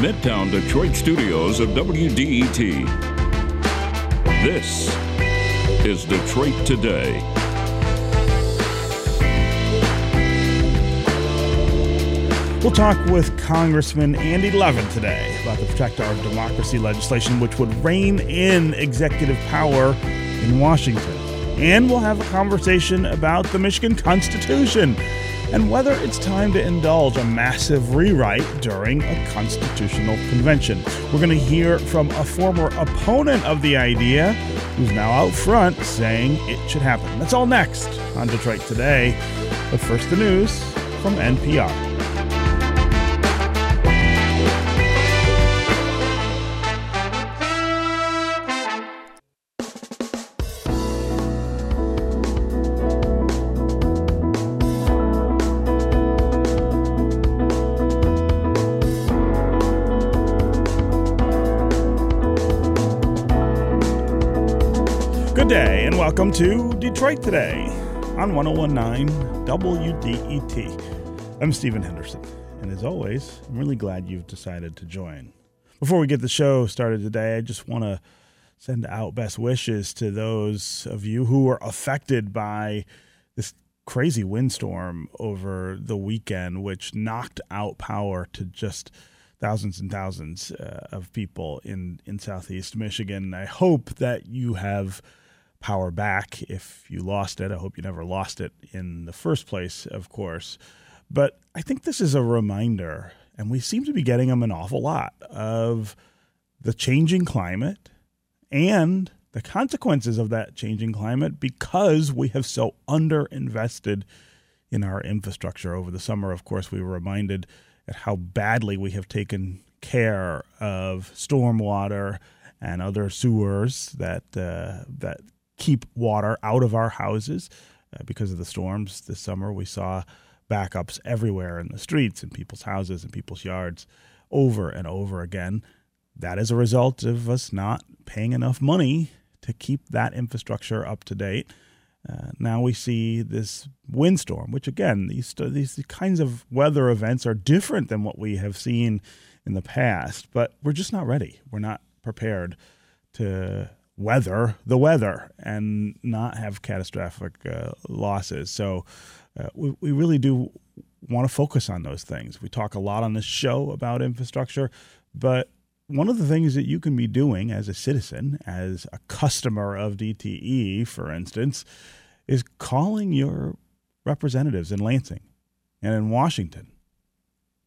the Midtown Detroit studios of WDET. This is Detroit Today. We'll talk with Congressman Andy Levin today about the Protect Our Democracy legislation, which would rein in executive power in Washington. And we'll have a conversation about the Michigan Constitution and whether it's time to indulge a massive rewrite during a constitutional convention. We're going to hear from a former opponent of the idea who's now out front saying it should happen. That's all next on Detroit Today. But first, the news from NPR. Welcome to Detroit Today on 1019 WDET. I'm Stephen Henderson, and as always, I'm really glad you've decided to join. Before we get the show started today, I just want to send out best wishes to those of you who were affected by this crazy windstorm over the weekend, which knocked out power to just thousands and thousands uh, of people in, in southeast Michigan. I hope that you have power back if you lost it. I hope you never lost it in the first place, of course. But I think this is a reminder, and we seem to be getting them an awful lot, of the changing climate and the consequences of that changing climate because we have so underinvested in our infrastructure. Over the summer, of course, we were reminded at how badly we have taken care of stormwater and other sewers that uh, that keep water out of our houses uh, because of the storms this summer. We saw backups everywhere in the streets, in people's houses, in people's yards, over and over again. That is a result of us not paying enough money to keep that infrastructure up to date. Uh, now we see this windstorm, which again, these these kinds of weather events are different than what we have seen in the past, but we're just not ready. We're not prepared to weather the weather and not have catastrophic uh, losses. So uh, we, we really do want to focus on those things. We talk a lot on this show about infrastructure, but one of the things that you can be doing as a citizen, as a customer of DTE, for instance, is calling your representatives in Lansing and in Washington,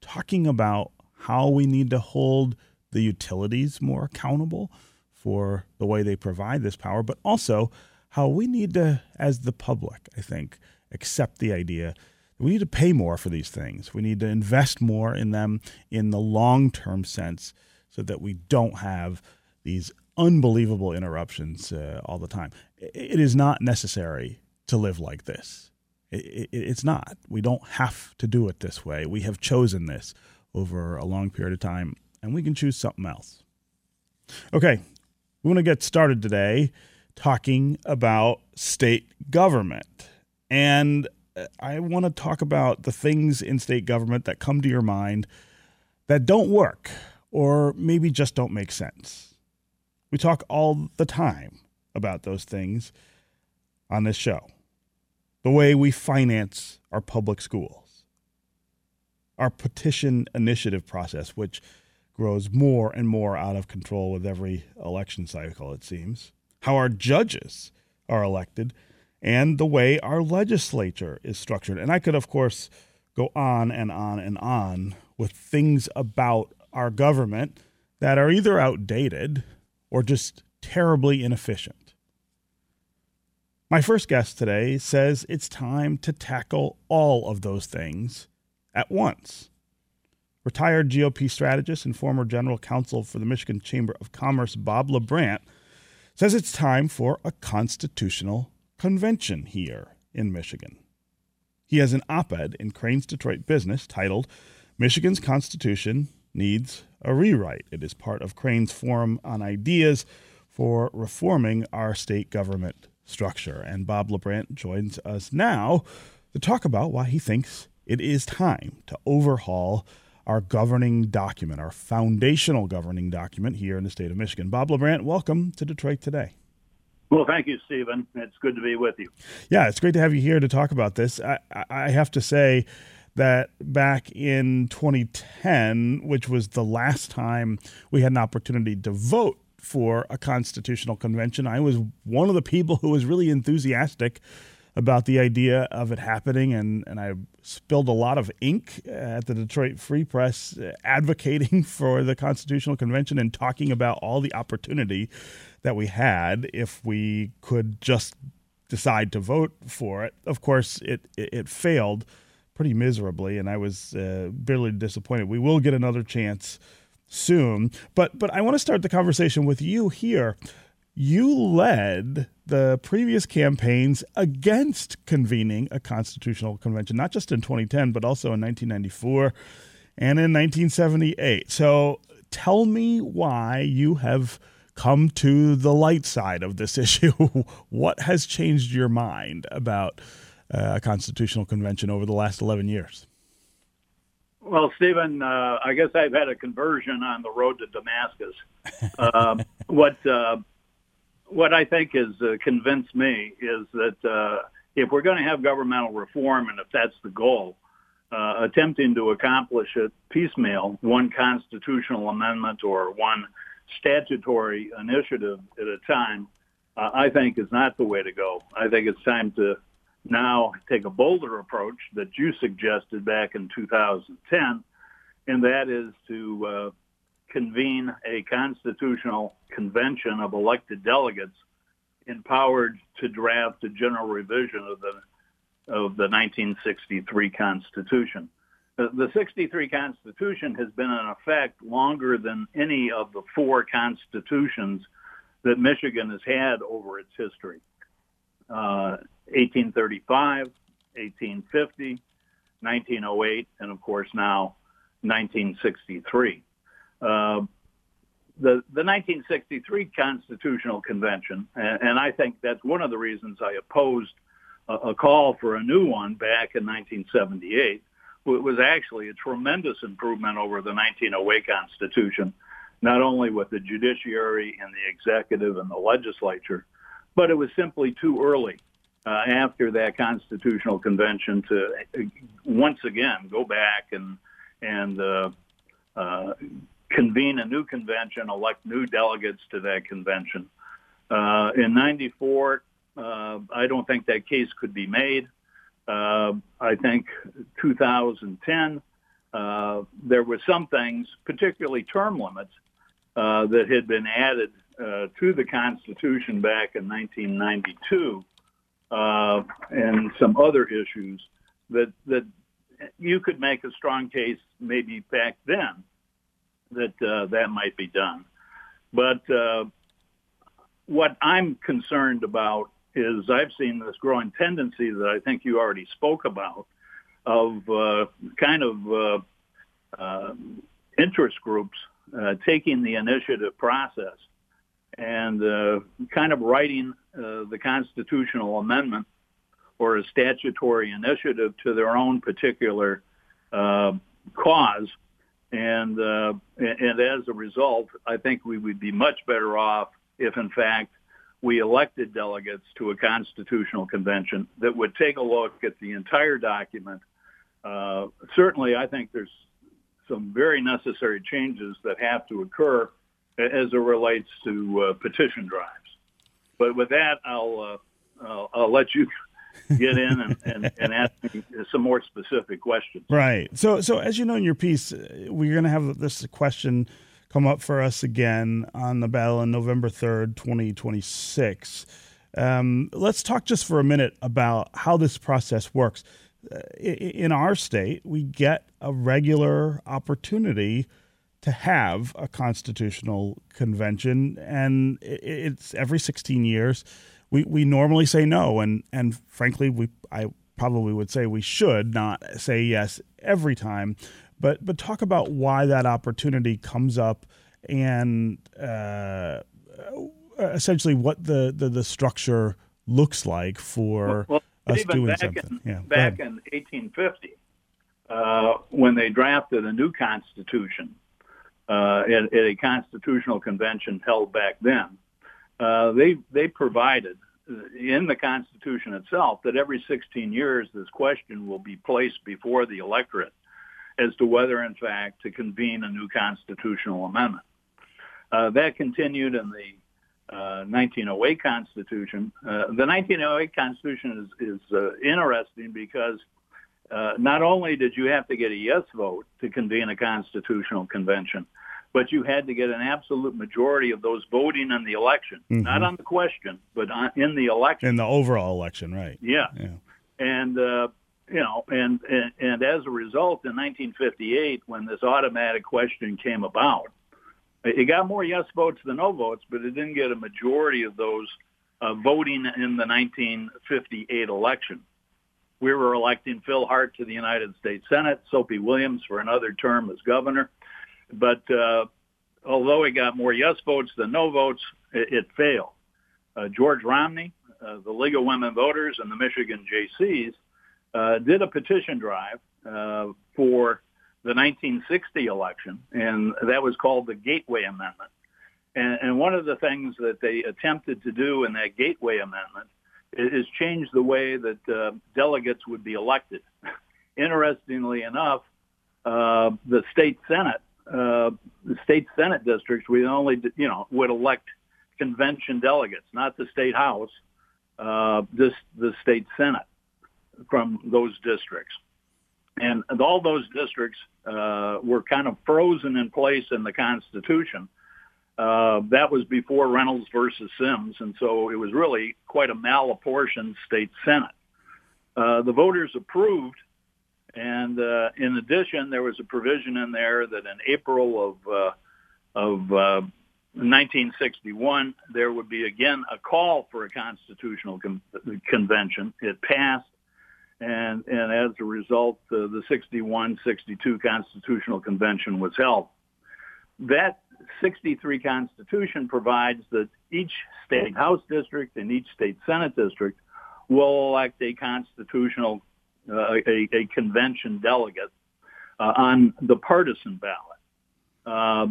talking about how we need to hold the utilities more accountable for the way they provide this power, but also how we need to, as the public, I think, accept the idea that we need to pay more for these things. We need to invest more in them in the long term sense so that we don't have these unbelievable interruptions uh, all the time. It is not necessary to live like this. it's not. We don't have to do it this way. We have chosen this over a long period of time, and we can choose something else. Okay, we want to get started today talking about state government. And uh, I want to talk about the things in state government that come to your mind that don't work or maybe just don't make sense. We talk all the time about those things on this show. The way we finance our public schools, our petition initiative process, which grows more and more out of control with every election cycle, it seems. How our judges are elected, and the way our legislature is structured. And I could, of course, go on and on and on with things about our government that are either outdated or just terribly inefficient. My first guest today says it's time to tackle all of those things at once. Retired GOP strategist and former general counsel for the Michigan Chamber of Commerce, Bob LaBrant, says it's time for a constitutional convention here in Michigan. He has an op ed in Crain's Detroit Business titled Michigan's Constitution Needs a Rewrite. It is part of Crain's Forum on Ideas for Reforming Our State Government Structure. And Bob LaBrant joins us now to talk about why he thinks it is time to overhaul our governing document, our foundational governing document here in the state of Michigan. Bob LaBrant, welcome to Detroit Today. Well, thank you, Stephen. It's good to be with you. Yeah, it's great to have you here to talk about this. I, I have to say that back in 2010, which was the last time we had an opportunity to vote for a constitutional convention, I was one of the people who was really enthusiastic about the idea of it happening, and, and I spilled a lot of ink at the Detroit Free Press advocating for the Constitutional Convention and talking about all the opportunity that we had if we could just decide to vote for it. Of course, it, it, it failed pretty miserably, and I was uh, bitterly disappointed. We will get another chance soon, but but I want to start the conversation with you here you led the previous campaigns against convening a constitutional convention, not just in 2010, but also in 1994 and in 1978. So tell me why you have come to the light side of this issue. what has changed your mind about uh, a constitutional convention over the last 11 years? Well, Stephen, uh, I guess I've had a conversion on the road to Damascus. Uh, what uh, what I think has uh, convinced me is that uh, if we're going to have governmental reform, and if that's the goal, uh, attempting to accomplish it piecemeal, one constitutional amendment or one statutory initiative at a time, uh, I think is not the way to go. I think it's time to now take a bolder approach that you suggested back in 2010, and that is to uh, convene a constitutional convention of elected delegates empowered to draft a general revision of the of the 1963 Constitution. The, the 63 Constitution has been in effect longer than any of the four constitutions that Michigan has had over its history. Uh, 1835, 1850, 1908, and of course now 1963. Uh, the, the 1963 Constitutional Convention, and, and, I think that's one of the reasons I opposed a, a call for a new one back in 1978, It was actually a tremendous improvement over the 1908 Constitution, not only with the judiciary and the executive and the legislature, but it was simply too early uh, after that constitutional convention to uh, once again go back and and uh, uh, convene a new convention, elect new delegates to that convention. Uh, in 94, uh, I don't think that case could be made. Uh, I think 2010, uh, there were some things, particularly term limits, uh, that had been added uh, to the Constitution back in 1992, and some other issues that that you could make a strong case maybe back then that uh, that might be done. But uh, what I'm concerned about is I've seen this growing tendency that I think you already spoke about of uh, kind of uh, uh, interest groups uh, taking the initiative process and kind of writing the constitutional amendment or a statutory initiative to their own particular cause and, uh, and as a result, I think we would be much better off if, in fact, we elected delegates to a constitutional convention that would take a look at the entire document. Uh, certainly, I think there's some very necessary changes that have to occur as it relates to uh, petition drives. But with that, I'll, uh, I'll, I'll let you get in and, and, and ask me some more specific questions. Right. So, so as you know in your piece, uh, we're going to have this question come up for us again on the ballot on November 3rd, 2026. Um, let's talk just for a minute about how this process works. Uh, in our state, we get a regular opportunity to have a constitutional convention, and it's every 16 years we, we normally say no, and and frankly, we I probably would say we should not say yes every time, but but talk about why that opportunity comes up and uh, essentially what the, the, the structure looks like for well, well, us doing something. In, yeah, back in 1850, uh, when they drafted a new constitution uh, at, at, a constitutional convention held back then, uh, they they provided in the Constitution itself that every 16 years this question will be placed before the electorate as to whether, in fact, to convene a new constitutional amendment. Uh, that continued in the uh, 1908 Constitution. Uh, the 1908 Constitution is, is uh, interesting because uh, not only did you have to get a yes vote to convene a constitutional convention, but you had to get an absolute majority of those voting in the election, mm-hmm. not on the question, but on, in the election. In the overall election, right? Yeah. yeah. And uh, you know, and, and and as a result, in 1958, when this automatic question came about, it got more yes votes than no votes, but it didn't get a majority of those uh, voting in the 1958 election. We were electing Phil Hart to the United States Senate, Soapy Williams for another term as governor. But uh, although it got more yes votes than no votes, it, it failed. Uh, George Romney, uh, the League of Women Voters, and the Michigan Jaycees uh, did a petition drive uh, for the 1960 election, and that was called the Gateway Amendment. And, and one of the things that they attempted to do in that Gateway Amendment is, is change the way that uh, delegates would be elected. Interestingly enough, uh, the state senate uh, the state senate districts, we only, you know, would elect convention delegates, not the state house, uh, the state senate from those districts, and, and all those districts uh, were kind of frozen in place in the Constitution. Uh, that was before Reynolds versus Sims, and so it was really quite a malapportioned state senate. Uh, the voters approved and uh, in addition, there was a provision in there that in April of uh, of uh, 1961, there would be again a call for a constitutional con- convention. It passed, and and as a result, uh, the 61-62 constitutional convention was held. That 63 Constitution provides that each state House district and each state Senate district will elect a constitutional uh, a, a, convention delegate uh, on the partisan ballot. Uh,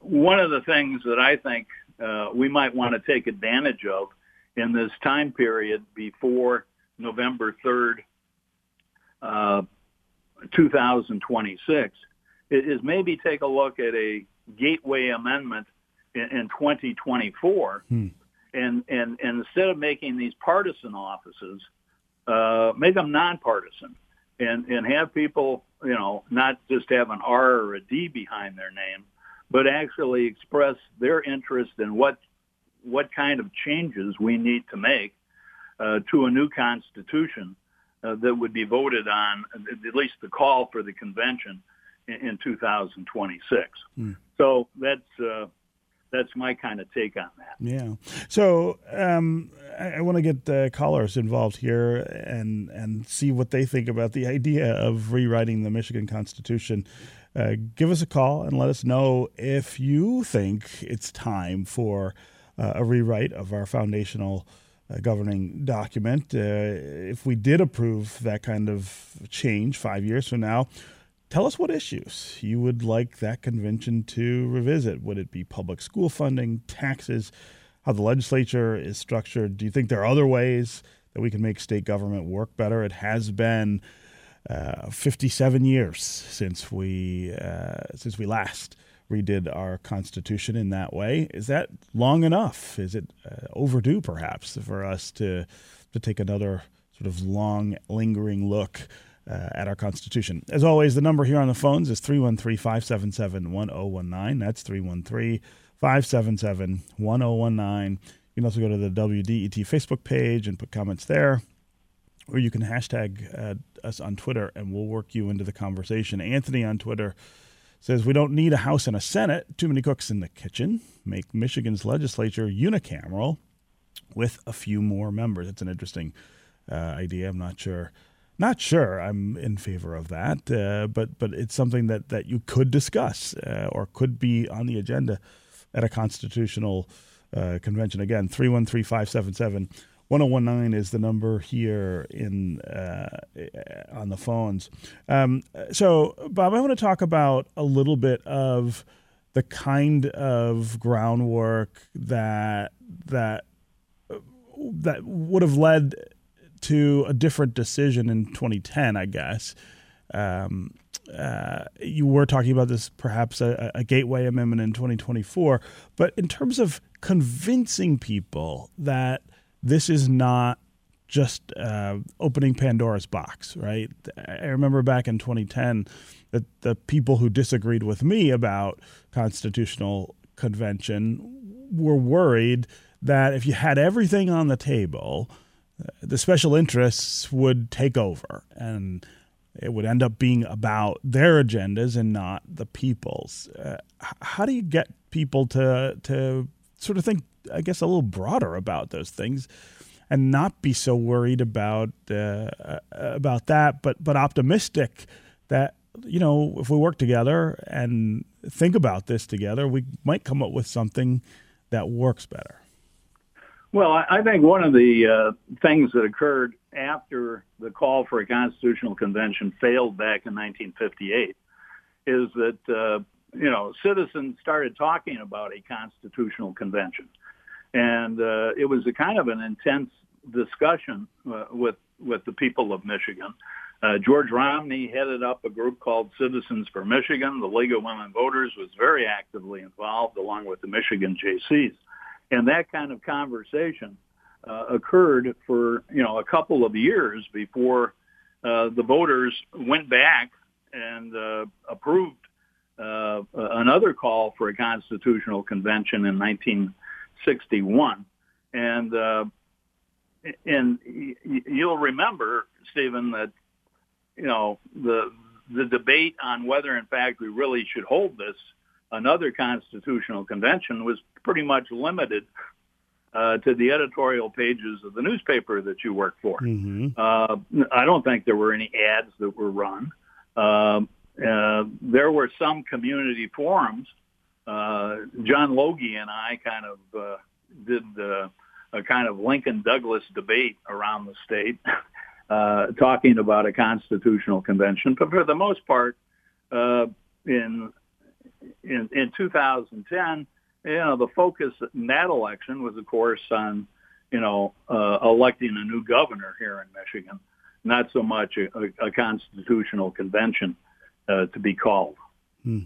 one of the things that I think uh, we might want to take advantage of in this time period before November 3rd, uh, 2026 is maybe take a look at a gateway amendment in, in 2024 hmm. and, and, and instead of making these partisan offices uh, make them nonpartisan and, and have people, you know, not just have an R or a D behind their name, but actually express their interest in what, what kind of changes we need to make uh, to a new constitution uh, that would be voted on, at least the call for the convention in, in 2026. Mm. So that's, uh, that's my kind of take on that. Yeah. So um, I, I want to get the callers involved here and and see what they think about the idea of rewriting the Michigan Constitution. Uh, give us a call and let us know if you think it's time for uh, a rewrite of our foundational uh, governing document. Uh, if we did approve that kind of change five years from now, Tell us what issues you would like that convention to revisit. Would it be public school funding, taxes, how the legislature is structured? Do you think there are other ways that we can make state government work better? It has been uh, 57 years since we uh, since we last redid our constitution in that way. Is that long enough? Is it uh, overdue, perhaps, for us to to take another sort of long, lingering look? Uh, at our Constitution. As always, the number here on the phones is 313 577 1019. That's 313 577 1019. You can also go to the WDET Facebook page and put comments there, or you can hashtag uh, us on Twitter and we'll work you into the conversation. Anthony on Twitter says, We don't need a House and a Senate, too many cooks in the kitchen. Make Michigan's legislature unicameral with a few more members. That's an interesting uh, idea. I'm not sure not sure I'm in favor of that, uh, but but it's something that, that you could discuss uh, or could be on the agenda at a constitutional uh, convention. Again, 313 577 1019 is the number here in uh, on the phones. Um, so, Bob, I want to talk about a little bit of the kind of groundwork that that that would have led to a different decision in 2010, I guess. Um, uh, you were talking about this perhaps a, a, gateway amendment in 2024, but in terms of convincing people that this is not just uh, opening Pandora's box, right? I remember back in 2010 that the people who disagreed with me about constitutional convention were worried that if you had everything on the table, the special interests would take over and it would end up being about their agendas and not the people's. Uh, how do you get people to to sort of think, I guess, a little broader about those things, and not be so worried about uh, uh, about that, but but optimistic that you know if we work together and think about this together, we might come up with something that works better. Well, I think one of the uh, things that occurred after the call for a constitutional convention failed back in 1958 is that uh, you know citizens started talking about a constitutional convention, and uh, it was a kind of an intense discussion uh, with with the people of Michigan. Uh, George Romney headed up a group called Citizens for Michigan. The League of Women Voters was very actively involved, along with the Michigan Jaycees. And that kind of conversation uh, occurred for you know a couple of years before uh, the voters went back and uh, approved uh, another call for a constitutional convention in 1961, and uh, and you'll remember, Stephen, that you know the the debate on whether in fact we really should hold this another constitutional convention was pretty much limited uh, to the editorial pages of the newspaper that you work for. Mm-hmm. Uh, I don't think there were any ads that were run. Uh, uh, there were some community forums. Uh, John Logie and I kind of uh, did uh, a kind of Lincoln Douglas debate around the state, uh, talking about a constitutional convention. But for the most part, uh, in in, in 2010, you know, the focus in that election was, of course, on, you know, uh, electing a new governor here in Michigan, not so much a, a constitutional convention uh, to be called. Hmm.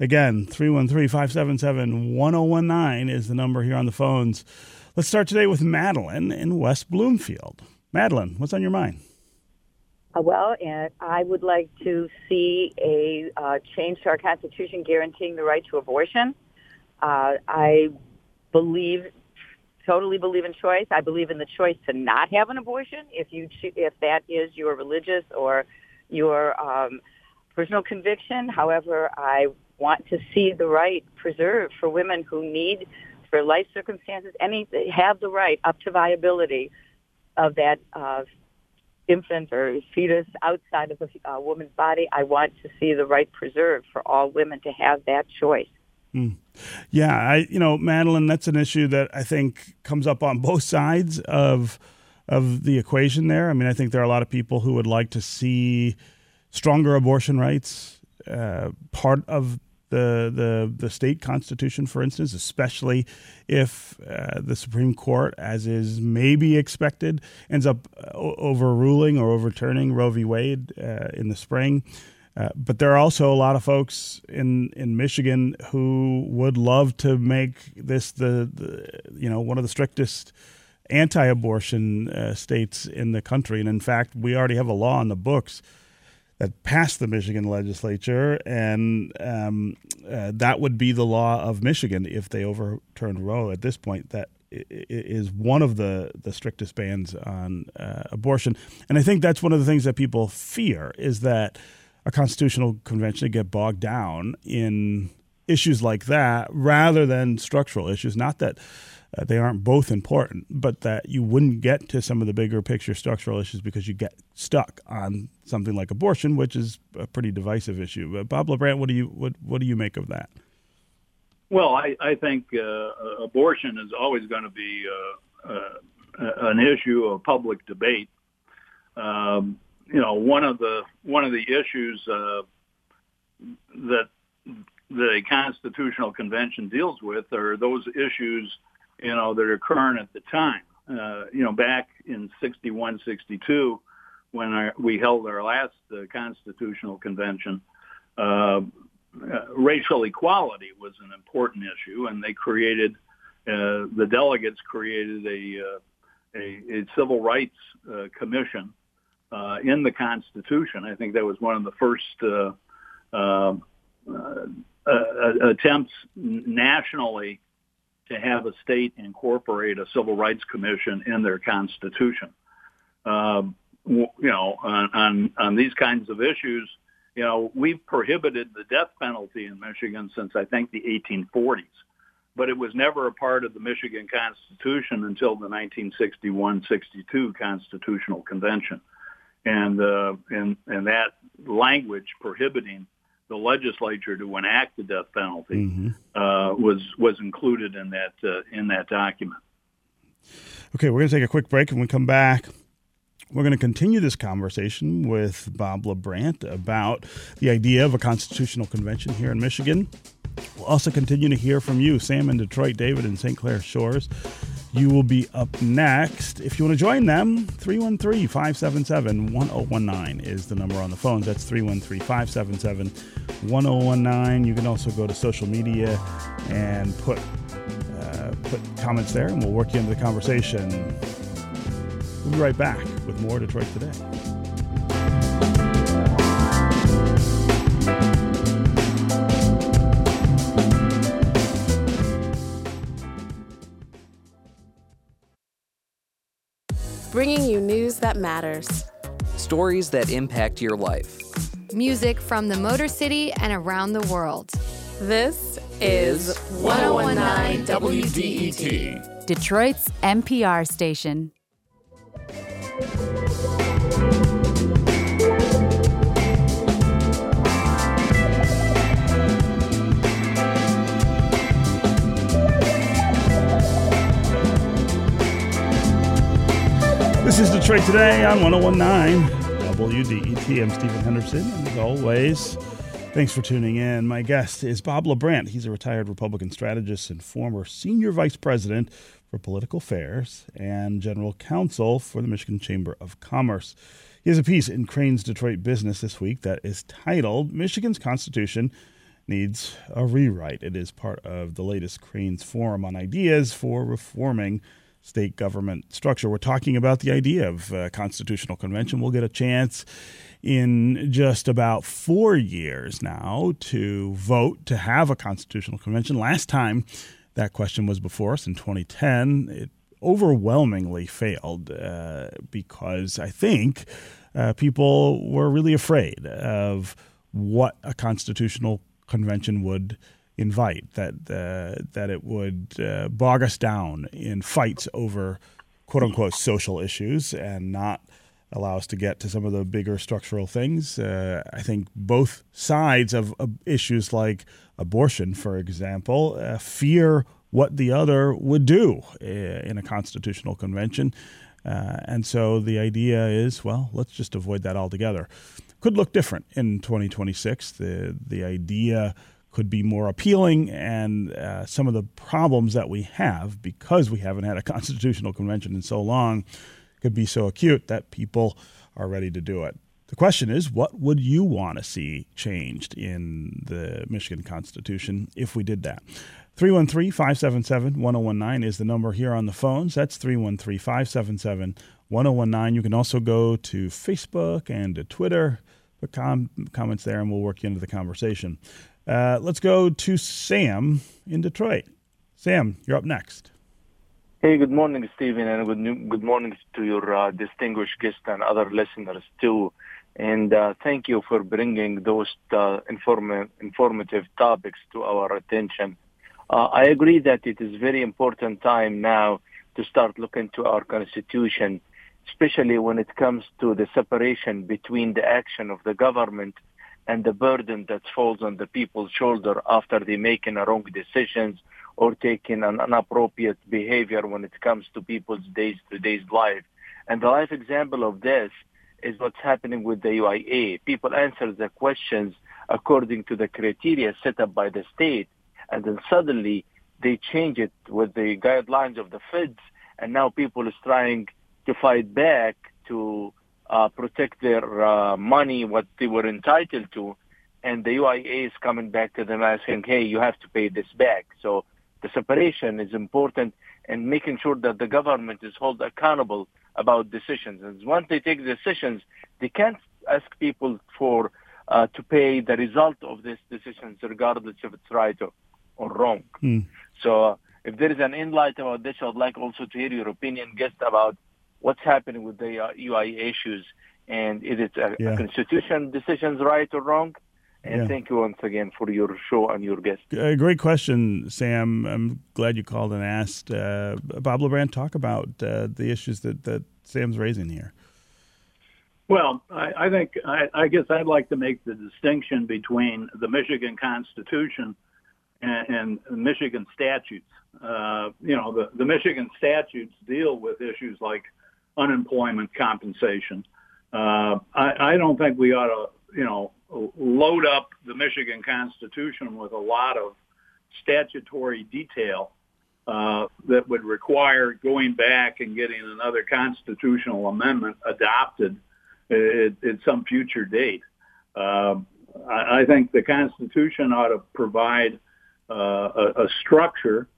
Again, 313-577-1019 is the number here on the phones. Let's start today with Madeline in West Bloomfield. Madeline, what's on your mind? Uh, well, and I would like to see a uh, change to our Constitution guaranteeing the right to abortion. Uh, I believe, totally believe in choice. I believe in the choice to not have an abortion if you if that is your religious or your um, personal conviction. However, I want to see the right preserved for women who need, for life circumstances, any have the right up to viability of that uh, infant or fetus outside of a uh, woman's body. I want to see the right preserved for all women to have that choice. Mm. Yeah, I you know, Madeline, that's an issue that I think comes up on both sides of of the equation there. I mean, I think there are a lot of people who would like to see stronger abortion rights uh, part of the, the the state constitution, for instance, especially if uh, the Supreme Court, as is maybe expected, ends up uh, overruling or overturning Roe v. Wade uh, in the spring. Uh, but there are also a lot of folks in, in Michigan who would love to make this the, the you know one of the strictest anti-abortion uh, states in the country, and in fact, we already have a law on the books that passed the Michigan legislature, and um, uh, that would be the law of Michigan if they overturned Roe. At this point, that is one of the the strictest bans on uh, abortion, and I think that's one of the things that people fear is that a constitutional convention to get bogged down in issues like that rather than structural issues. Not that uh, they aren't both important, but that you wouldn't get to some of the bigger picture structural issues because you get stuck on something like abortion, which is a pretty divisive issue. Uh, Bob LaBrant, what do you what what do you make of that? Well, I, I think uh, abortion is always going to be uh, uh, an issue of public debate. Um, you know, one of the one of the issues uh, that the Constitutional Convention deals with are those issues, you know, that are current at the time. Uh, you know, back in 61, 62, when our, we held our last uh, Constitutional Convention, uh, uh, racial equality was an important issue, and they created, uh, the delegates created a, a, a civil rights commission uh, in the Constitution. I think that was one of the first uh, uh, uh, attempts nationally to have a state incorporate a civil rights commission in their constitution. Um, you know, on, on, on these kinds of issues, you know, we've prohibited the death penalty in Michigan since I think the 1840s, but it was never a part of the Michigan Constitution until the 1961-62 Constitutional Convention, and uh, and and that language prohibiting the legislature to enact the death penalty mm-hmm. uh, was was included in that uh, in that document. Okay, we're going to take a quick break, and when we come back. We're going to continue this conversation with Bob LaBrant about the idea of a constitutional convention here in Michigan. We'll also continue to hear from you, Sam in Detroit, David in St. Clair Shores. You will be up next. If you want to join them, 313 577 1019 is the number on the phones. That's 313 577 1019. You can also go to social media and put, uh, put comments there, and we'll work you into the conversation. We'll be right back with more Detroit Today. Bringing you news that matters, stories that impact your life, music from the Motor City and around the world. This is 1019 WDET, Detroit's NPR station. This is Detroit Today on 1019 WDET. I'm Stephen Henderson, and as always, thanks for tuning in. My guest is Bob LaBrant. He's a retired Republican strategist and former senior vice president for political affairs and general counsel for the Michigan Chamber of Commerce. He has a piece in Crain's Detroit Business this week that is titled Michigan's Constitution Needs a Rewrite. It is part of the latest Crain's Forum on Ideas for Reforming state government structure. We're talking about the idea of a constitutional convention. We'll get a chance in just about four years now to vote to have a constitutional convention. Last time that question was before us in 2010, it overwhelmingly failed uh, because I think uh, people were really afraid of what a constitutional convention would invite that uh, that it would uh, bog us down in fights over quote unquote social issues and not allow us to get to some of the bigger structural things. Uh, I think both sides of, issues like abortion, for example, uh, fear what the other would do uh, in a constitutional convention. Uh, and so the idea is, well, let's just avoid that altogether. Could look different in 2026. The the idea could be more appealing, and uh, some of the problems that we have because we haven't had a constitutional convention in so long could be so acute that people are ready to do it. The question is, what would you want to see changed in the Michigan Constitution if we did that? 313 577 1019 is the number here on the phones. That's 313 577 1019. You can also go to Facebook and to Twitter, put com- comments there, and we'll work you into the conversation. Uh, let's go to Sam in Detroit. Sam, you're up next. Hey, good morning, Stephen, and good, good morning to your uh, distinguished guests and other listeners too. And uh, thank you for bringing those uh, inform- informative topics to our attention. Uh, I agree that it is very important time now to start looking to our constitution, especially when it comes to the separation between the action of the government and the burden that falls on the people's shoulder after they making the wrong decisions or taking an inappropriate behavior when it comes to people's days-to-day life. And the life example of this is what's happening with the UIA. People answer the questions according to the criteria set up by the state, and then suddenly they change it with the guidelines of the feds, and now people is trying to fight back to uh, protect their uh, money, what they were entitled to, and the UIA is coming back to them asking, hey, you have to pay this back. So the separation is important and making sure that the government is held accountable about decisions. And once they take decisions, they can't ask people for uh, to pay the result of these decisions, regardless if it's right or, or wrong. Mm. So uh, if there is an inlight about this, I'd like also to hear your opinion, guest, about what's happening with the uh, UI issues and is it a, Yeah. a constitution decisions right or wrong? And Yeah. thank you once again for your show and your guest. A great question, Sam. I'm glad you called and asked. Uh, Bob LaBrant, talk about uh, the issues that, that Sam's raising here. Well, I, I think I, I guess I'd like to make the distinction between the Michigan Constitution and, and Michigan statutes. Uh, you know, the, the Michigan statutes deal with issues like unemployment compensation. Uh, I, I don't think we ought to, you know, load up the Michigan Constitution with a lot of statutory detail uh, that would require going back and getting another constitutional amendment adopted at, at some future date. Um I, I think the Constitution ought to provide uh, a, a structure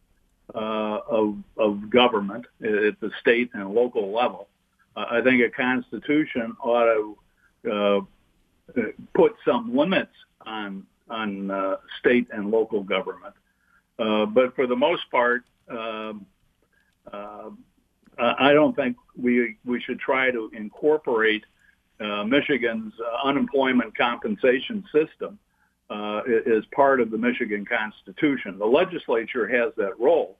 uh, of, of government at the state and local level. Uh, I think a Constitution ought to uh, put some limits on on uh, state and local government. Uh, but for the most part, um, uh, I don't think we we should try to incorporate uh, Michigan's uh, unemployment compensation system uh, as part of the Michigan Constitution. The legislature has that role,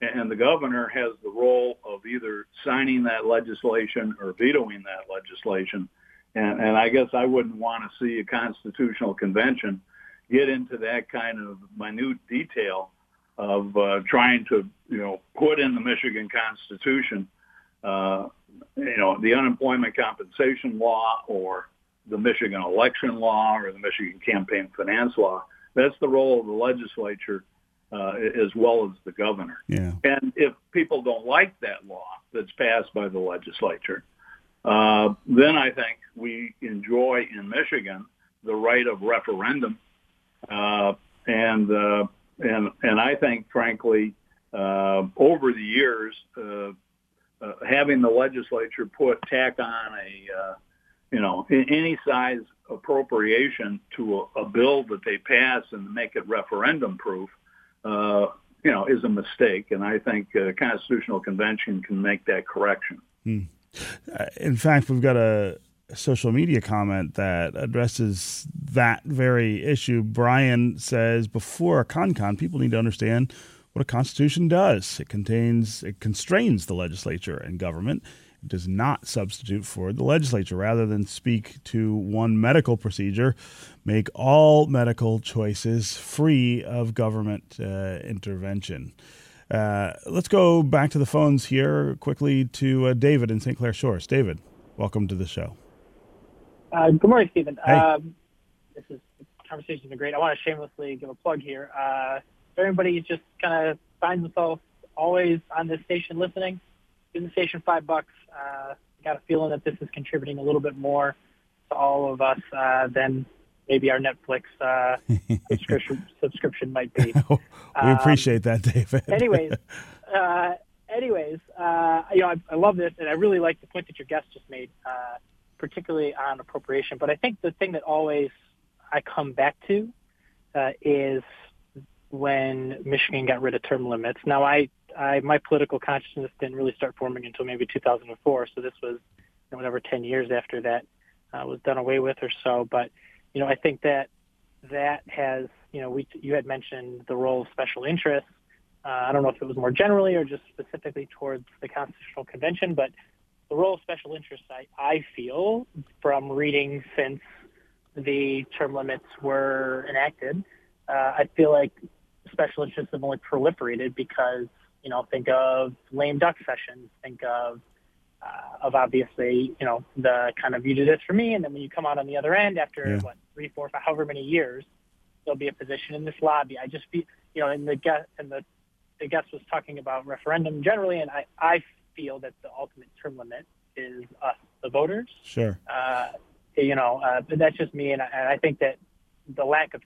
and the governor has the role of either signing that legislation or vetoing that legislation. And, and I guess I wouldn't want to see a constitutional convention get into that kind of minute detail of uh, trying to, you know, put in the Michigan Constitution, uh, you know, the unemployment compensation law or the Michigan election law or the Michigan campaign finance law. That's the role of the legislature uh, as well as the governor. Yeah. And if people don't like that law that's passed by the legislature, uh, then I think we enjoy in Michigan the right of referendum, uh, and uh, and and I think, frankly, uh, over the years, uh, uh, having the legislature put tack on a uh, you know any size appropriation to a, a bill that they pass and make it referendum proof, uh, you know, is a mistake, and I think a constitutional convention can make that correction. Uh, in fact, we've got a social media comment that addresses that very issue. Brian says before a con people need to understand what a constitution does. It contains it constrains the legislature and government. Does not substitute for the legislature. Rather than speak to one medical procedure, make all medical choices free of government uh, intervention. Uh, let's go back to the phones here quickly to uh, David in St. Clair Shores. David, welcome to the show. Uh, good morning, Stephen. Hey. Um, this is conversation's been great. I want to shamelessly give a plug here. Uh, if everybody just kind of finds themselves always on this station listening, give the station five bucks. Uh, got a feeling that this is contributing a little bit more to all of us uh, than maybe our Netflix uh, subscription subscription might be. we Um, appreciate that, David. anyways, uh, anyways, uh, you know, I, I love this, and I really like the point that your guest just made, uh, particularly on appropriation. But I think the thing that always I come back to uh, is when Michigan got rid of term limits. Now, I, I my political consciousness didn't really start forming until maybe 2004, so this was you know, whatever 10 years after that uh, was done away with or so. But you know, I think that that has, you know, we you had mentioned the role of special interests. Uh, I don't know if it was more generally or just specifically towards the Constitutional Convention, but the role of special interests, I, I feel from reading since the term limits were enacted, uh, I feel like special interests have only proliferated because you know think of lame duck sessions, think of uh, of obviously you know the kind of you do this for me, and then when you come out on the other end after Yeah. what three, four, five, however many years, there'll be a position in this lobby. I just be you know, and the guest and the the guest was talking about referendum generally, and I I feel that the ultimate term limit is us, the voters. Sure. Uh, you know, uh, but that's just me, and I, and I think that the lack of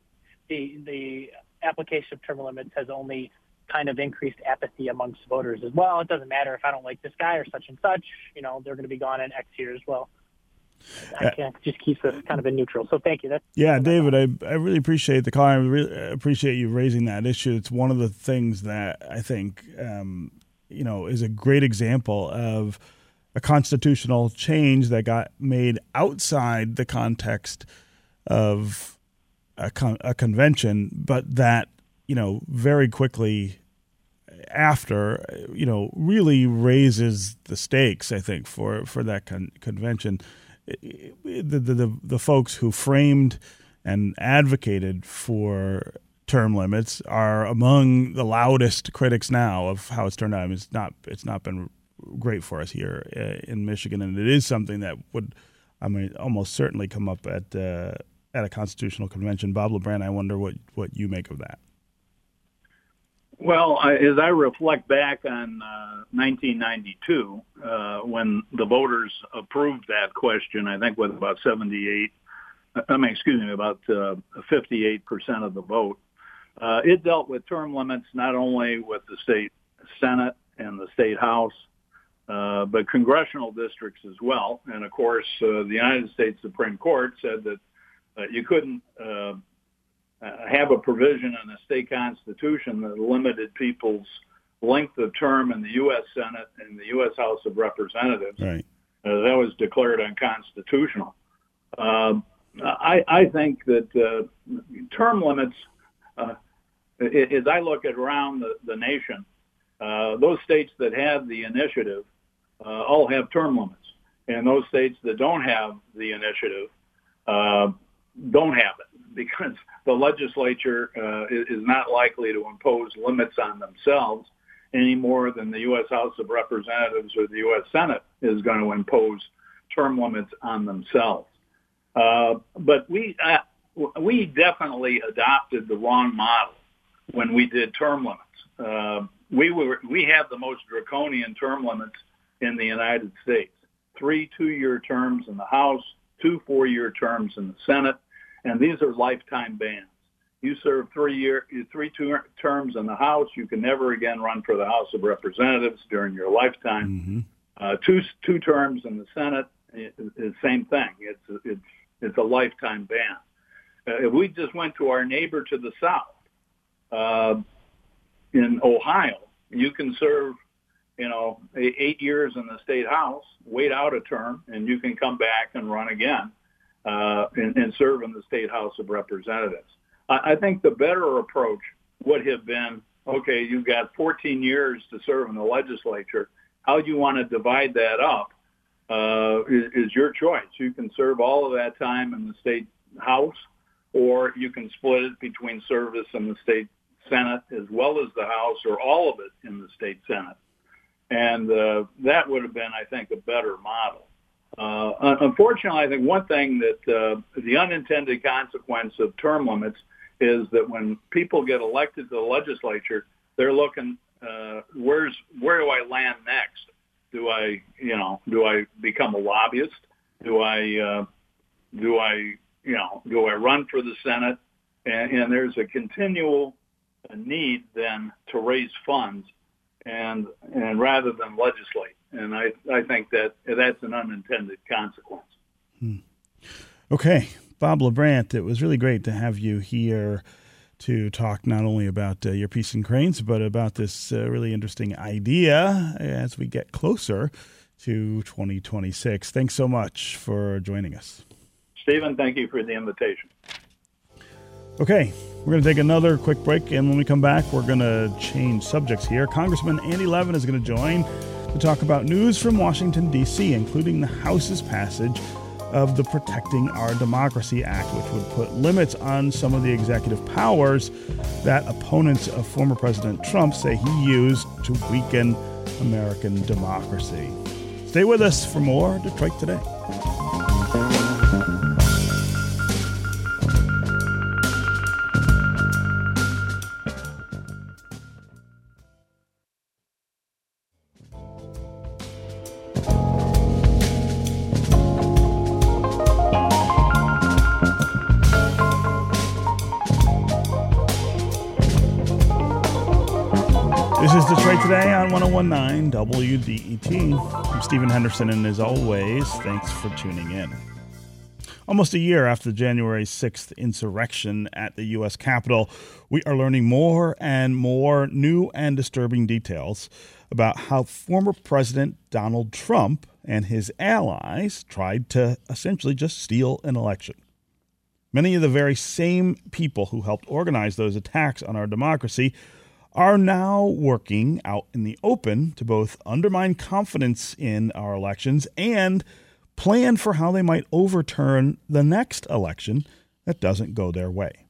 the the application of term limits has only kind of increased apathy amongst voters as well. It doesn't matter if I don't like this guy or such and such. You know, they're going to be gone in X years. Well, I can't just keep this kind of in neutral. So thank you. That's Yeah, David, I, I really appreciate the call. I really appreciate you raising that issue. It's one of the things that I think, um, you know, is a great example of a constitutional change that got made outside the context of a, con- a convention, but that, you know, very quickly after, you know, really raises the stakes, I think, for, for that con- convention the, the the the folks who framed and advocated for term limits are among the loudest critics now of how it's turned out. I mean, it's not it's not been great for us here uh, in Michigan, and it is something that would, I mean, almost certainly come up at uh, at a constitutional convention. Bob LaBrant, I wonder what what you make of that. Well, as I reflect back on uh, 1992, uh, when the voters approved that question, I think with about 78, I mean, excuse me, about uh, 58% of the vote, uh, it dealt with term limits not only with the state Senate and the state House, uh, but congressional districts as well. And of course, uh, the United States Supreme Court said that you couldn't uh, uh, have a provision in the state constitution that limited people's length of term in the U.S. Senate and the U.S. House of Representatives. Right. Uh, that was declared unconstitutional. Um I, I think that uh, term limits, uh, as I look at around the, the nation, uh, those states that have the initiative uh, all have term limits, and those states that don't have the initiative uh, don't have it because the legislature uh, is, not likely to impose limits on themselves any more than the U.S. House of Representatives or the U.S. Senate is going to impose term limits on themselves. Uh, but we uh, we definitely adopted the wrong model when we did term limits. Uh, we were we have the most draconian term limits in the United States: three two-year terms in the House, two four-year terms in the Senate, and these are lifetime bans. You serve three year three two terms in the House, you can never again run for the House of Representatives during your lifetime. Uh, two two terms in the Senate is the same thing. It's it's it's a lifetime ban. Uh, if we just went to our neighbor to the south, uh, in Ohio, you can serve, you know, eight years in the state house, wait out a term, and you can come back and run again uh, and, and serve in the state house of representatives. I, I think the better approach would have been, okay, you've got 14 years to serve in the legislature. How do you want to divide that up uh, is, is your choice. You can serve all of that time in the state house, or you can split it between service in the state senate as well as the house, or all of it in the state senate. And uh, that would have been, I think, a better model. Uh, unfortunately, I think one thing that uh, the unintended consequence of term limits is that when people get elected to the legislature, they're looking, uh, where's where do I land next? Do I, you know, do I become a lobbyist? Do I, uh, do I, you know, do I run for the Senate? And, and there's a continual need then to raise funds, and and rather than legislate. And I I think that that's an unintended consequence. Okay, Bob LaBrant, it was really great to have you here to talk not only about uh, your piece in Crain's, but about this uh, really interesting idea as we get closer to 2026. Thanks so much for joining us. Stephen, thank you for the invitation. Okay, we're going to take another quick break, and when we come back, we're going to change subjects here. Congressman Andy Levin is going to join to talk about news from Washington, D.C., including the House's passage of the Protecting Our Democracy Act, which would put limits on some of the executive powers that opponents of former President Trump say he used to weaken American democracy. Stay with us for more Detroit Today. 1019 WDET. I'm Stephen Henderson, and as always, thanks for tuning in. Almost a year after the January 6th insurrection at the U.S. Capitol, we are learning more and more new and disturbing details about how former President Donald Trump and his allies tried to essentially just steal an election. Many of the very same people who helped organize those attacks on our democracy are now working out in the open to both undermine confidence in our elections and plan for how they might overturn the next election that doesn't go their way.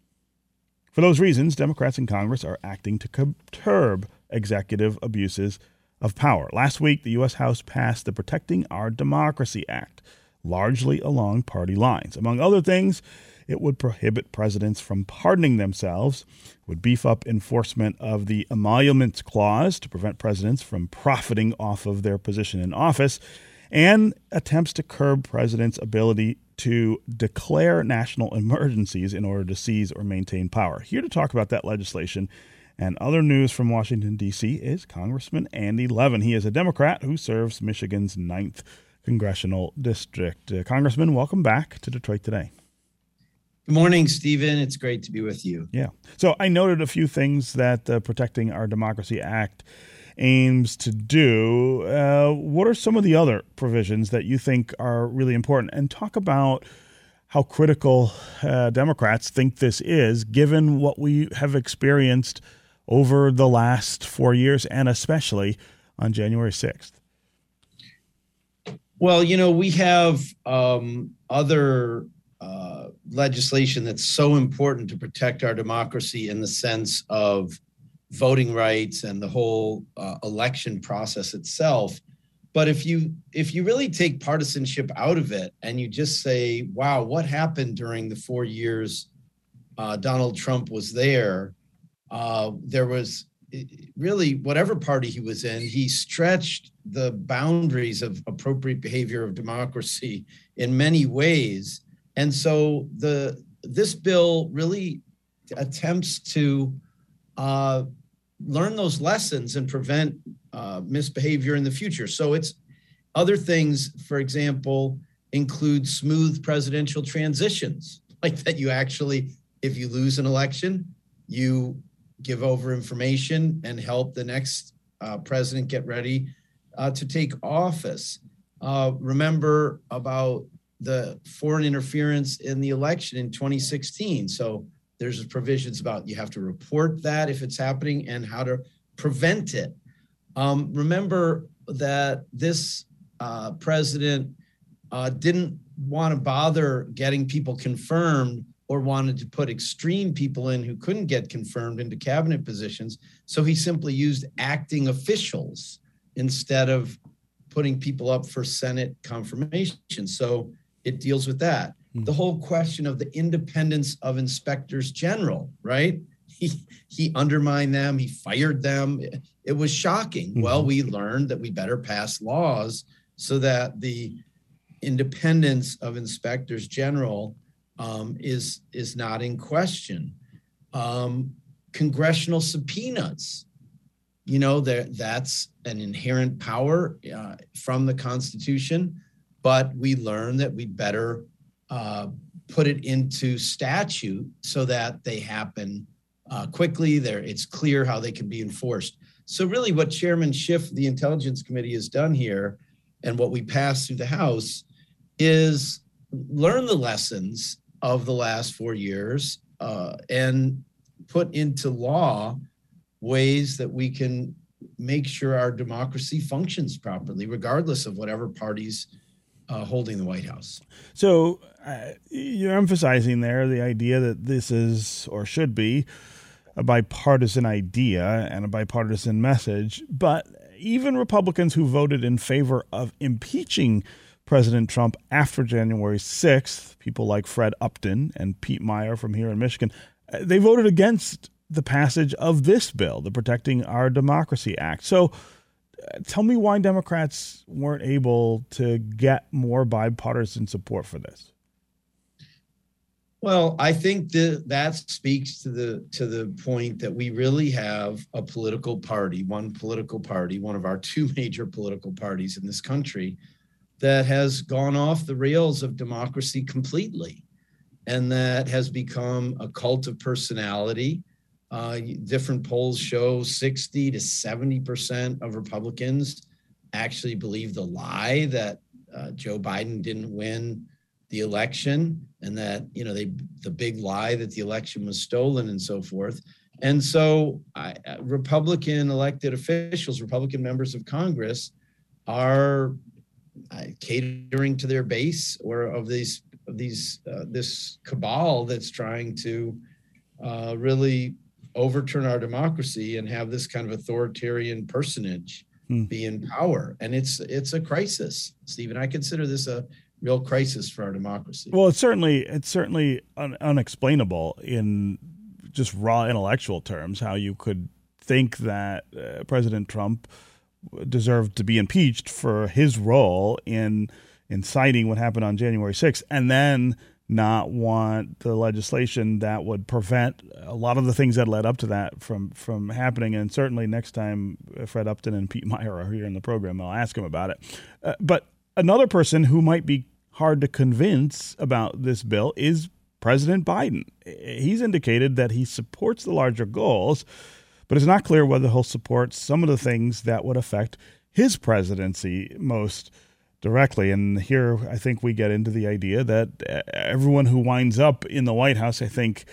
For those reasons, Democrats in Congress are acting to curb executive abuses of power. Last week, the U.S. House passed the Protecting Our Democracy Act, largely along party lines. Among other things, it would prohibit presidents from pardoning themselves, would beef up enforcement of the emoluments clause to prevent presidents from profiting off of their position in office, and attempts to curb presidents' ability to declare national emergencies in order to seize or maintain power. Here to talk about that legislation and other news from Washington, D.C. is Congressman Andy Levin. He is a Democrat who serves Michigan's 9th congressional district. Uh, Congressman, welcome back to Detroit Today. Good morning, Stephen. It's great to be with you. Yeah. So I noted a few things that the Protecting Our Democracy Act aims to do. Uh, what are some of the other provisions that you think are really important? And talk about how critical uh, Democrats think this is, given what we have experienced over the last four years and especially on January 6th. Well, you know, we have um, other uh, legislation that's so important to protect our democracy in the sense of voting rights and the whole uh, election process itself. But if you if you really take partisanship out of it and you just say wow what happened during the four years uh, donald trump was there? Uh, there was really whatever party he was in he stretched the boundaries of appropriate behavior of democracy in many ways and so the this bill really attempts to uh, learn those lessons and prevent uh, misbehavior in the future. So it's other things, for example, include smooth presidential transitions, like that you actually, if you lose an election, you give over information and help the next uh, president get ready uh, to take office. Uh, remember about the foreign interference in the election in 2016. So there's provisions about you have to report that if it's happening and how to prevent it. Um, remember that this uh, president uh, didn't want to bother getting people confirmed or wanted to put extreme people in who couldn't get confirmed into cabinet positions. So he simply used acting officials instead of putting people up for Senate confirmation. So it deals with that. Mm-hmm. The whole question of the independence of inspectors general, right? He he undermined them, he fired them. It was shocking. Mm-hmm. Well, we learned that we better pass laws so that the independence of inspectors general um, is is not in question. Um, congressional subpoenas, you know, that that's an inherent power uh, from the Constitution but we learned that we better uh, put it into statute so that they happen uh, quickly. There, it's clear how they can be enforced. So, really, what Chairman Schiff, the Intelligence Committee, has done here, and what we passed through the House, is learn the lessons of the last four years uh, and put into law ways that we can make sure our democracy functions properly, regardless of whatever parties uh, holding the White House. So uh, you're emphasizing there the idea that this is or should be a bipartisan idea and a bipartisan message, but even Republicans who voted in favor of impeaching President Trump after January 6th, people like Fred Upton and Pete Meijer from here in Michigan, uh, they voted against the passage of this bill, the Protecting Our Democracy Act. So tell me why Democrats weren't able to get more bipartisan support for this. Well, I think that that speaks to the to the point that we really have a political party, one political party, one of our two major political parties in this country that has gone off the rails of democracy completely and that has become a cult of personality. Uh, different polls show 60 to 70% of Republicans actually believe the lie that uh, Joe Biden didn't win the election and that you know they the big lie that the election was stolen and so forth. And so I, uh, republican elected officials republican members of congress are uh, catering to their base or of these of these uh, this cabal that's trying to uh, really overturn our democracy and have this kind of authoritarian personage hmm. be in power. And it's it's a crisis stephen. I consider this a real crisis for our democracy. Well it's certainly it's certainly un- unexplainable in just raw intellectual terms how you could think that uh, president trump deserved to be impeached for his role in inciting what happened on January 6th, and then not want the legislation that would prevent a lot of the things that led up to that from from happening. And certainly next time Fred Upton and Pete Meijer are here in the program, I'll ask him about it. Uh, but another person who might be hard to convince about this bill is President Biden. He's indicated that he supports the larger goals, but it's not clear whether he'll support some of the things that would affect his presidency most directly. And here, I think we get into the idea that everyone who winds up in the White House, I think,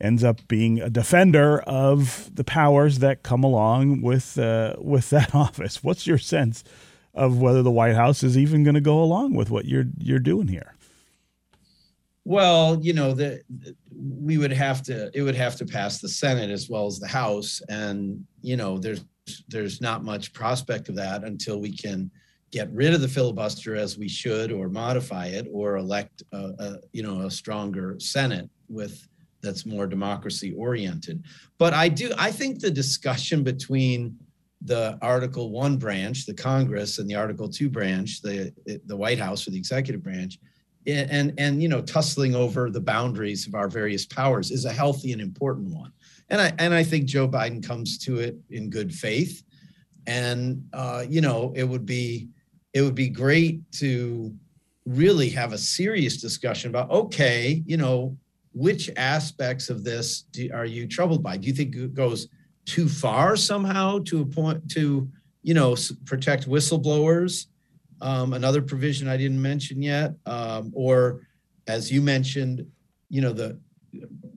ends up being a defender of the powers that come along with uh, with that office. What's your sense of whether the White House is even going to go along with what you're you're doing here? Well, you know, the, we would have to it would have to pass the Senate as well as the House, and you know, there's there's not much prospect of that until we can get rid of the filibuster as we should or modify it or elect a, a, you know a stronger senate with that's more democracy oriented. But i do i think the discussion between the article 1 branch the congress and the article 2 branch the the white house or the executive branch and and you know tussling over the boundaries of our various powers is a healthy and important one. And i and i think joe biden comes to it in good faith. And uh, you know it would be it would be great to really have a serious discussion about okay you know which aspects of this do, are you troubled by? Do you think it goes too far somehow to a point to you know protect whistleblowers? Um, another provision i didn't mention yet um, or as you mentioned you know the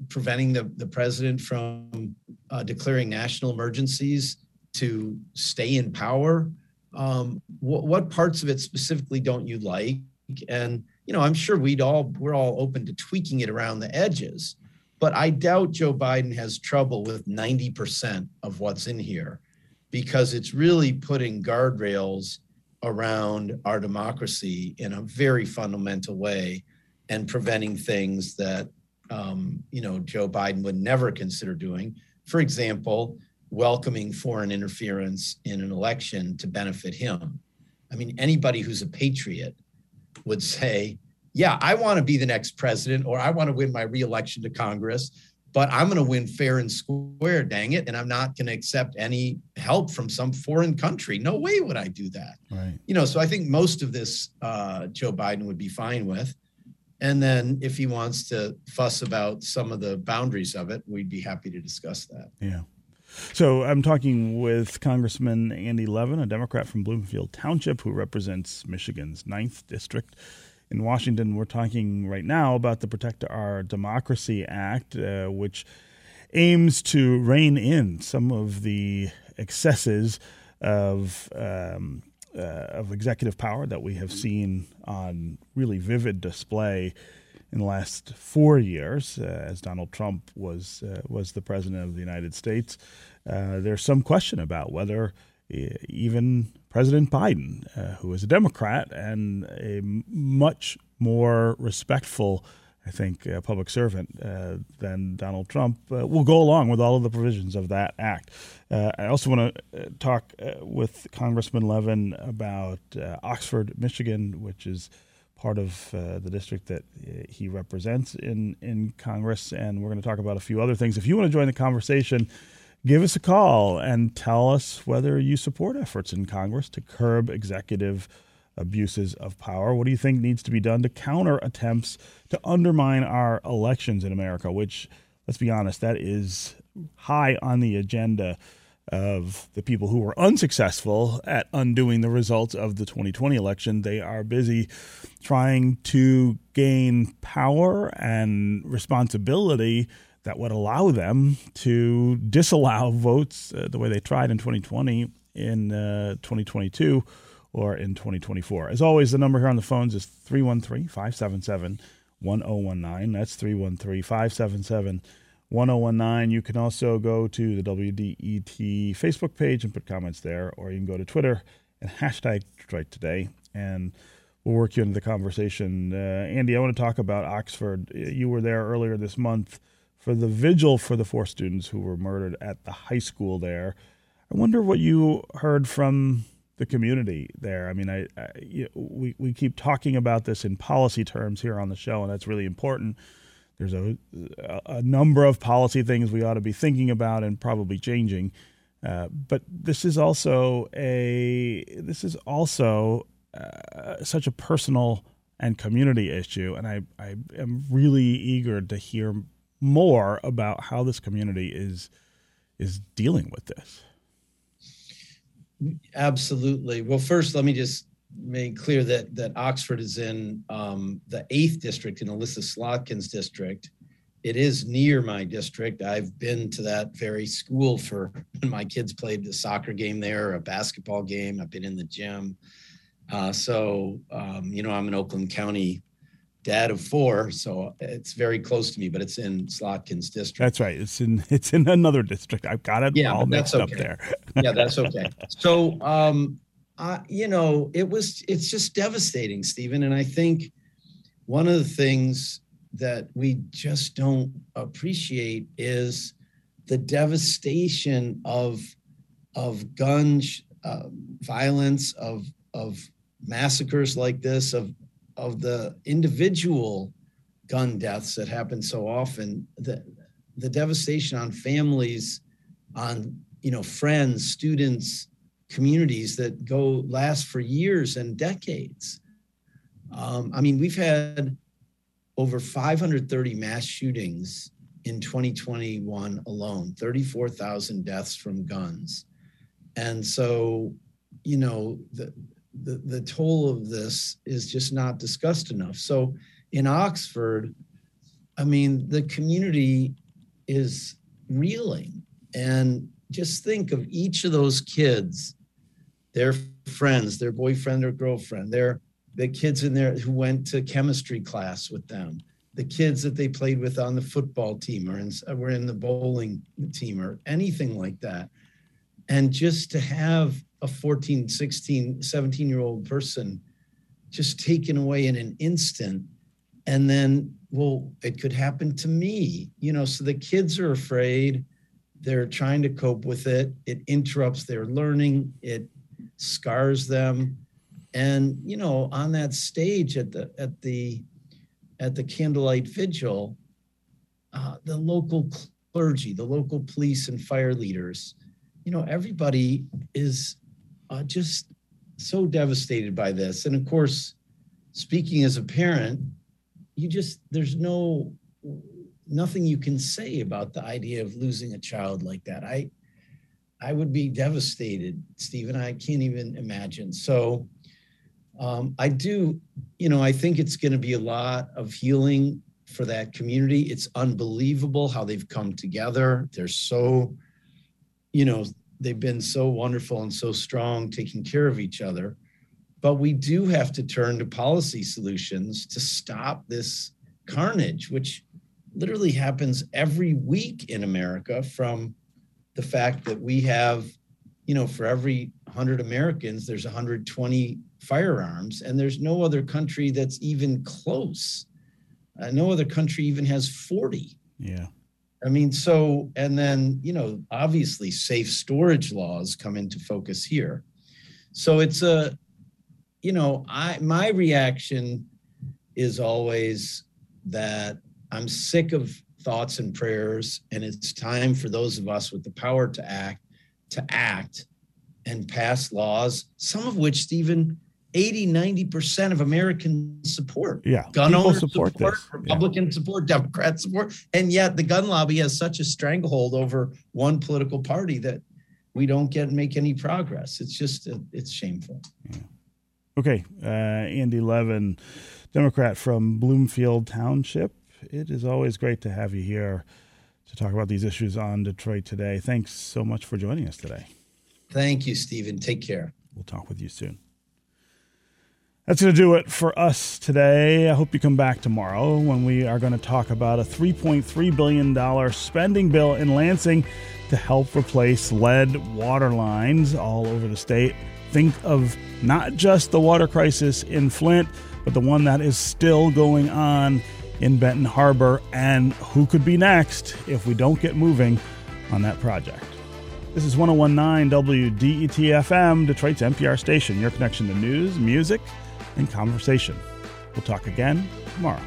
preventing the, the president from uh, declaring national emergencies to stay in power um, what, what parts of it specifically don't you like? And you know, I'm sure we'd all we're all open to tweaking it around the edges, but I doubt Joe Biden has trouble with 90% of what's in here because it's really putting guardrails around our democracy in a very fundamental way and preventing things that um, you know Joe Biden would never consider doing. For example, welcoming foreign interference in an election to benefit him. I mean, anybody who's a patriot would say, yeah, I want to be the next president or I want to win my reelection to Congress, but I'm going to win fair and square, dang it. And I'm not going to accept any help from some foreign country. No way would I do that. Right. You know, so I think most of this uh, Joe Biden would be fine with. And then if he wants to fuss about some of the boundaries of it, we'd be happy to discuss that. Yeah. So I'm talking with Congressman Andy Levin, a Democrat from Bloomfield Township who represents Michigan's 9th District. In Washington, we're talking right now about the Protect Our Democracy Act, uh, which aims to rein in some of the excesses of um, uh, of executive power that we have seen on really vivid display in the last four years, uh, as Donald Trump was uh, was the president of the United States. Uh, there's some question about whether even President Biden, uh, who is a Democrat and a much more respectful I think, a public servant uh, than Donald Trump uh, will go along with all of the provisions of that act. Uh, I also want to uh, talk uh, with Congressman Levin about uh, Oxford, Michigan, which is part of uh, the district that uh, he represents in, in Congress. And we're going to talk about a few other things. If you want to join the conversation, give us a call and tell us whether you support efforts in Congress to curb executive abuses of power. What do you think needs to be done to counter attempts to undermine our elections in America, which, let's be honest, that is high on the agenda of the people who were unsuccessful at undoing the results of the 2020 election. They are busy trying to gain power and responsibility that would allow them to disallow votes uh, the way they tried in 2020 in uh, 2022 or in 2024. As always, the number here on the phones is 313 577 1019. That's 313 577 1019. You can also go to the WDET Facebook page and put comments there, or you can go to Twitter and hashtag Detroit Today, and we'll work you into the conversation. Uh, Andy, I want to talk about Oxford. You were there earlier this month for the vigil for the four students who were murdered at the high school there. I wonder what you heard from the community there. I mean, I, I you we we keep talking about this in policy terms here on the show, and that's really important. There's a a number of policy things we ought to be thinking about and probably changing. Uh, but this is also a this is also uh, such a personal and community issue, and I I am really eager to hear more about how this community is is dealing with this. Absolutely. Well, first, let me just make clear that that Oxford is in um, the eighth district in Elissa Slotkin's district. It is near my district. I've been to that very school for when my kids played the soccer game there, a basketball game. I've been in the gym. Uh, so, um, you know, I'm an Oakland County dad of four, so it's very close to me, but it's in Slotkin's district. That's right. It's in it's in another district. I've got it yeah, all mixed okay. up there. yeah, that's okay. So, um, you know, it was it's just devastating, Stephen, and I think one of the things that we just don't appreciate is the devastation of of gun uh, violence, of of massacres like this, of of the individual gun deaths that happen so often, the the devastation on families, on you know friends, students, communities that go last for years and decades. Um, I mean, we've had over 530 mass shootings in 2021 alone, 34,000 deaths from guns. And so, you know, the, the, the toll of this is just not discussed enough. So in Oxford, I mean, the community is reeling. And just think of each of those kids, their friends, their boyfriend or girlfriend, their the kids in there who went to chemistry class with them, the kids that they played with on the football team or in, were in the bowling team or anything like that. And just to have a 14, 16, 17 year old person just taken away in an instant. And then, well, it could happen to me, you know. So the kids are afraid. They're trying to cope with it. It interrupts their learning, it scars them. And, you know, on that stage at the, at the, at the candlelight vigil, uh, the local clergy, the local police and fire leaders, you know, everybody is uh, just so devastated by this. And of course, speaking as a parent, you just, there's no, nothing you can say about the idea of losing a child like that. I, I would be devastated, Stephen. I can't even imagine. So um, I do, you know, I think it's going to be a lot of healing for that community. It's unbelievable how they've come together. They're so, you know, they've been so wonderful and so strong taking care of each other. but we do have to turn to policy solutions to stop this carnage, which literally happens every week in America from the fact that we have, you know, for every 100 Americans, there's 120 firearms, and there's no other country that's even close. Uh, no other country even has 40. Yeah. I mean, so, and then, you know, obviously safe storage laws come into focus here. So it's a, you know, I, my reaction is always that I'm sick of thoughts and prayers, and it's time for those of us with the power to act to act and pass laws, some of which, Stephen, 80, 90% of Americans support. Yeah. Gun owners support support, this. Yeah. Support, Democrats support. And yet the gun lobby has such a stranglehold over one political party that we don't get make any progress. It's just, uh, it's shameful. Okay, uh, Andy Levin, Democrat from Bloomfield Township. It is always great to have you here to talk about these issues on Detroit today. Thanks so much for joining us today. Thank you, Stephen. Take care. We'll talk with you soon. That's going to do it for us today. I hope you come back tomorrow when we are going to talk about a $3.3 billion spending bill in Lansing to help replace lead water lines all over the state. Think of not just the water crisis in Flint, but the one that is still going on in Benton Harbor and who could be next if we don't get moving on that project. This is 1019 WDET FM, Detroit's NPR station, your connection to news, music, and conversation. We'll talk again tomorrow.